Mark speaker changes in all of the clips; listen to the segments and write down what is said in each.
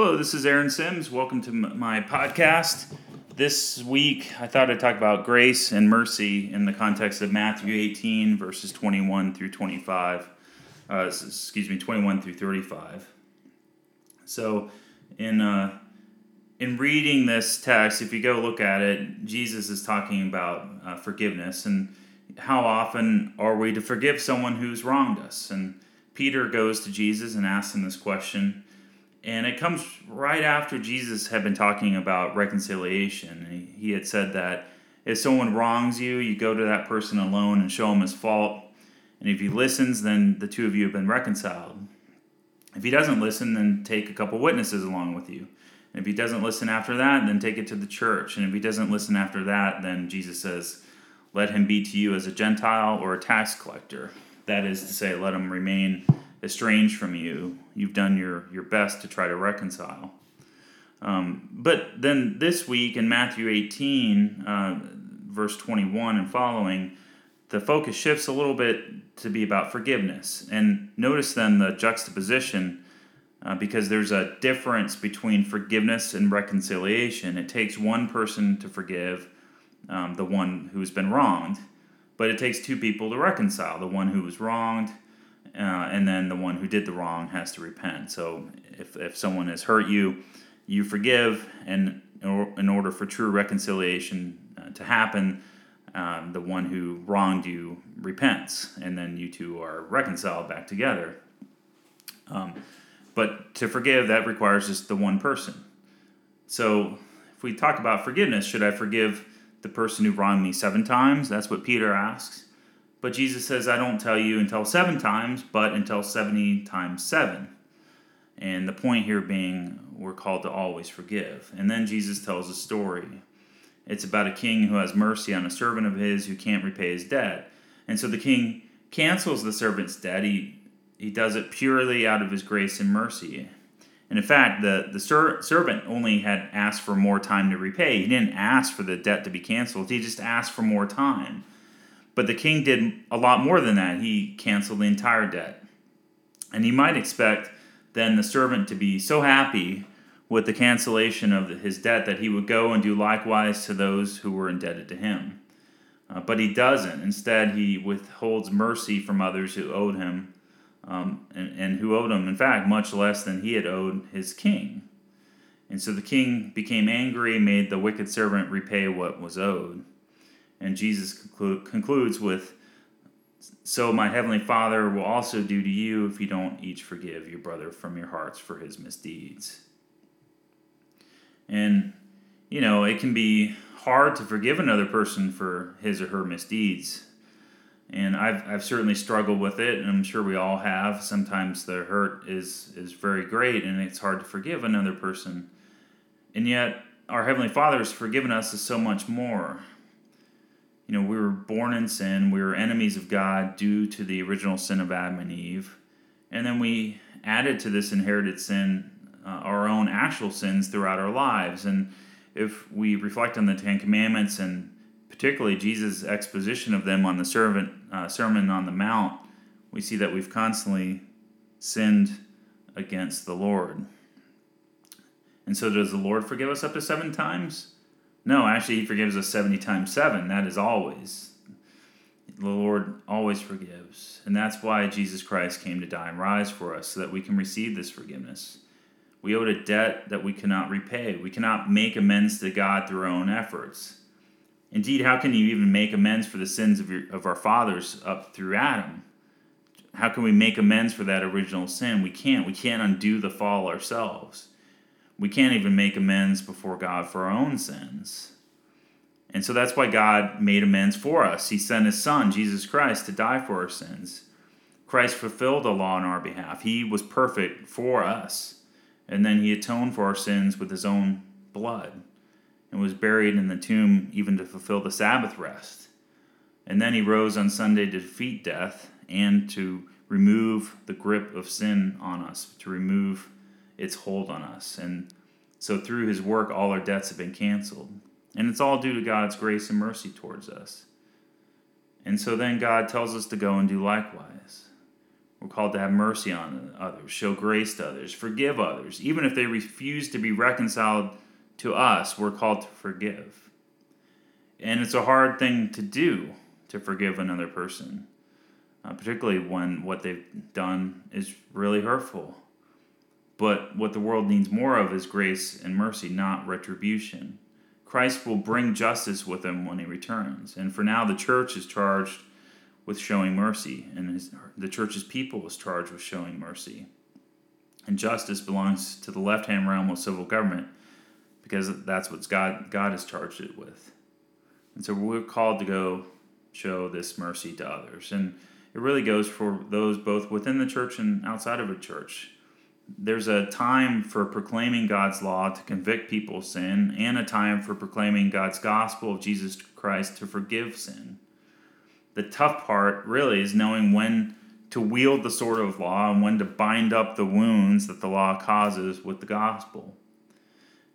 Speaker 1: Hello, this is Aaron Sims. Welcome to my podcast. This week, I thought I'd talk about grace and mercy in the context of Matthew 18, verses 21 through 25. Uh, excuse me, 21 through 35. So, in uh, in reading this text, if you go look at it, Jesus is talking about uh, forgiveness and how often are we to forgive someone who's wronged us? And Peter goes to Jesus and asks him this question. And it comes right after Jesus had been talking about reconciliation. He, had said that if someone wrongs you, you go to that person alone and show him his fault. And if he listens, then the two of you have been reconciled. If he doesn't listen, then take a couple witnesses along with you. And if he doesn't listen after that, then take it to the church. And if he doesn't listen after that, then Jesus says, let him be to you as a Gentile or a tax collector. That is to say, let him remain estranged from you. You've done your, your best to try to reconcile. Um, but then this week in Matthew 18, uh, verse 21 and following, the focus shifts a little bit to be about forgiveness. And notice then the juxtaposition uh, because there's a difference between forgiveness and reconciliation. It takes one person to forgive um, the one who's been wronged, but it takes two people to reconcile the one who was wronged. Uh, and then the one who did the wrong has to repent. So if, if someone has hurt you, you forgive, and in order for true reconciliation uh, to happen, um, the one who wronged you repents, and then you two are reconciled back together. Um, but to forgive, that requires just the one person. So if we talk about forgiveness, should I forgive the person who wronged me seven times? That's what Peter asks. But Jesus says, I don't tell you until seven times, but until 70 times seven. And the point here being, we're called to always forgive. And then Jesus tells a story. It's about a king who has mercy on a servant of his who can't repay his debt. And so the king cancels the servant's debt. He, he does it purely out of his grace and mercy. And in fact, the, the ser- servant only had asked for more time to repay. He didn't ask for the debt to be canceled, he just asked for more time. But the king did a lot more than that. He canceled the entire debt. And you might expect then the servant to be so happy with the cancellation of his debt that he would go and do likewise to those who were indebted to him. Uh, but he doesn't. Instead, he withholds mercy from others who owed him, um, and, and who owed him, in fact, much less than he had owed his king. And so the king became angry made the wicked servant repay what was owed. And Jesus conclu- concludes with, So my heavenly Father will also do to you if you don't each forgive your brother from your hearts for his misdeeds. And, you know, it can be hard to forgive another person for his or her misdeeds. And I've, I've certainly struggled with it, and I'm sure we all have. Sometimes the hurt is, is very great, and it's hard to forgive another person. And yet, our Heavenly Father has forgiven us so much more. You know, we were born in sin, we were enemies of God due to the original sin of Adam and Eve. And then we added to this inherited sin uh, our own actual sins throughout our lives. And if we reflect on the Ten Commandments and particularly Jesus' exposition of them on the servant, uh, Sermon on the Mount, we see that we've constantly sinned against the Lord. And so, does the Lord forgive us up to seven times? No, actually, He forgives us 70 times seven. That is always. The Lord always forgives. And that's why Jesus Christ came to die and rise for us, so that we can receive this forgiveness. We owed a debt that we cannot repay. We cannot make amends to God through our own efforts. Indeed, how can you even make amends for the sins of, your, of our fathers up through Adam? How can we make amends for that original sin? We can't. We can't undo the fall ourselves. We can't even make amends before God for our own sins. And so that's why God made amends for us. He sent His Son, Jesus Christ, to die for our sins. Christ fulfilled the law on our behalf. He was perfect for us. And then He atoned for our sins with His own blood and was buried in the tomb even to fulfill the Sabbath rest. And then He rose on Sunday to defeat death and to remove the grip of sin on us, to remove its hold on us. And so through his work, all our debts have been canceled. And it's all due to God's grace and mercy towards us. And so then God tells us to go and do likewise. We're called to have mercy on others, show grace to others, forgive others. Even if they refuse to be reconciled to us, we're called to forgive. And it's a hard thing to do to forgive another person, uh, particularly when what they've done is really hurtful. But what the world needs more of is grace and mercy, not retribution. Christ will bring justice with him when he returns. And for now, the church is charged with showing mercy, and his, the church's people is charged with showing mercy. And justice belongs to the left hand realm of civil government because that's what God, God has charged it with. And so we're called to go show this mercy to others. And it really goes for those both within the church and outside of a church. There's a time for proclaiming God's law to convict people of sin, and a time for proclaiming God's gospel of Jesus Christ to forgive sin the tough part really is knowing when to wield the sword of law and when to bind up the wounds that the law causes with the gospel.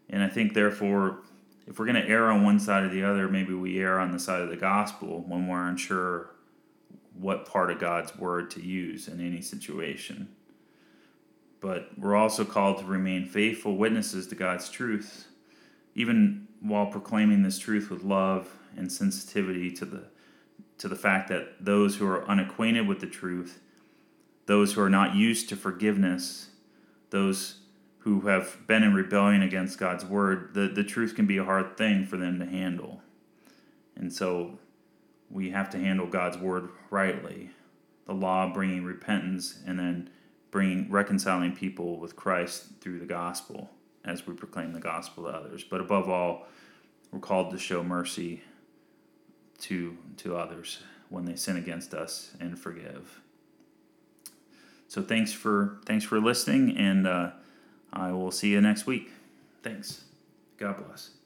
Speaker 1: And I think, therefore, if we're going to err on one side or the other, maybe we err on the side of the gospel when we're unsure what part of God's word to use in any situation. But we're also called to remain faithful witnesses to God's truth, even while proclaiming this truth with love and sensitivity to the to the fact that those who are unacquainted with the truth, those who are not used to forgiveness, those who have been in rebellion against God's word, the, the truth can be a hard thing for them to handle. And so we have to handle God's word rightly. The law bringing repentance and then bringing reconciling people with Christ through the gospel as we proclaim the gospel to others. But above all, we're called to show mercy to to others when they sin against us and forgive. So thanks for thanks for listening, and uh, I will see you next week. Thanks. God bless.